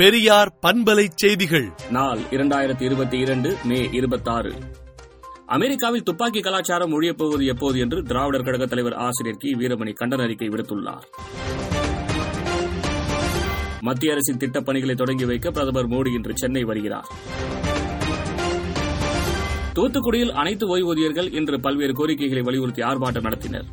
பெரியார் பண்பலை செய்திகள். நாள் இரண்டாயிரத்தி இருபத்தி இரண்டு மே இருபத்தாறு. அமெரிக்காவில் துப்பாக்கி கலாச்சாரம் ஒழியப்போவது எப்போது என்று திராவிடர் கழக தலைவர் ஆசிரியர் கி. வீரமணி கண்டன அறிக்கை விடுத்துள்ளார். மத்திய அரசின் திட்டப் பணிகளை தொடங்கி வைக்க பிரதமர் மோடி இன்று சென்னை வருகிறார். தூத்துக்குடியில் அனைத்து ஓய்வூதியர்கள் இன்று பல்வேறு கோரிக்கைகளை வலியுறுத்தி ஆர்ப்பாட்டம் நடத்தினர்.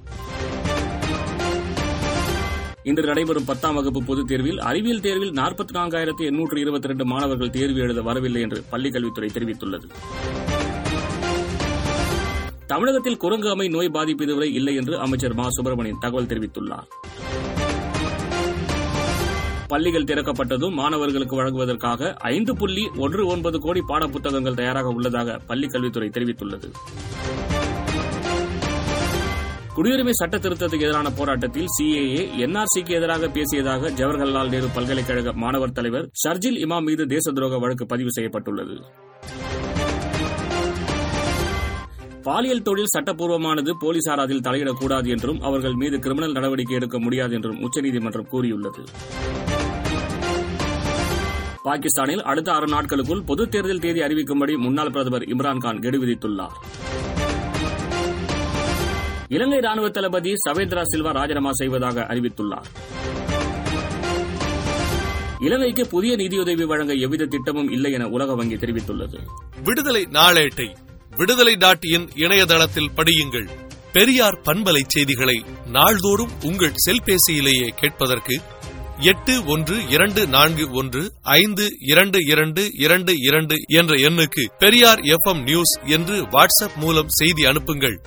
இன்று நடைபெறும் பத்தாம் வகுப்பு பொதுத் தேர்வில் அறிவியல் தேர்வில் நாற்பத்தி நான்காயிரத்து எண்ணூற்று இருபத்தி ரெண்டு மாணவர்கள் தேர்வு எழுத வரவில்லை என்று பள்ளிக் கல்வித்துறை தெரிவித்துள்ளது. தமிழகத்தில் குரங்கு அமை நோய் பாதிப்பு இதுவரை இல்லை என்று அமைச்சர் மா. சுப்பிரமணியன் தகவல் தெரிவித்துள்ளார். பள்ளிகள் திறக்கப்பட்டதும் மாணவர்களுக்கு வழங்குவதற்காக ஐந்து புள்ளி ஒன்று ஒன்பது கோடி பாடப்புத்தகங்கள் தயாராக உள்ளதாக பள்ளிக் கல்வித்துறை தெரிவித்துள்ளது. குடியுரிமை சட்ட திருத்தத்துக்கு எதிரான போராட்டத்தில் சிஏஏ என்ஆர்சிக்கு எதிராக பேசியதாக ஜவஹர்லால் நேரு பல்கலைக்கழக மாணவர் தலைவர் ஷர்ஜில் இமாம் மீது தேச துரோக வழக்கு பதிவு செய்யப்பட்டுள்ளது. பாலியல் தொழில் சட்டப்பூர்வமானது போலீசார் அதில் தலையிடக்கூடாது என்றும் அவர்கள் மீது கிரிமினல் நடவடிக்கை எடுக்க முடியாது என்றும் உச்சநீதிமன்றம் கூறியுள்ளது. பாகிஸ்தானில் அடுத்த ஆறு நாட்களுக்குள் பொதுத் தேர்தல் தேதி அறிவிக்கும்படி முன்னாள் பிரதமர் இம்ரான்கான் கெடு விதித்துள்ளார் இலங்கை ராணுவ தளபதி சவேந்திரா சில்வா ராஜினாமா செய்வதாக அறிவித்துள்ளார். இலங்கைக்கு புதிய நிதியுதவி வழங்க எவ்வித திட்டமும் இல்லை என உலக வங்கி தெரிவித்துள்ளது. விடுதலை நாளேட்டை விடுதலை டாட் இன் இணையதளத்தில் படியுங்கள். பெரியார் பண்பலை செய்திகளை நாள்தோறும் உங்கள் செல்பேசியிலேயே கேட்பதற்கு எட்டு ஒன்று இரண்டு நான்கு ஒன்று ஐந்து இரண்டு இரண்டு இரண்டு இரண்டு என்ற எண்ணுக்கு பெரியார் எஃப் நியூஸ் என்று வாட்ஸ்அப் மூலம் செய்தி அனுப்புங்கள்.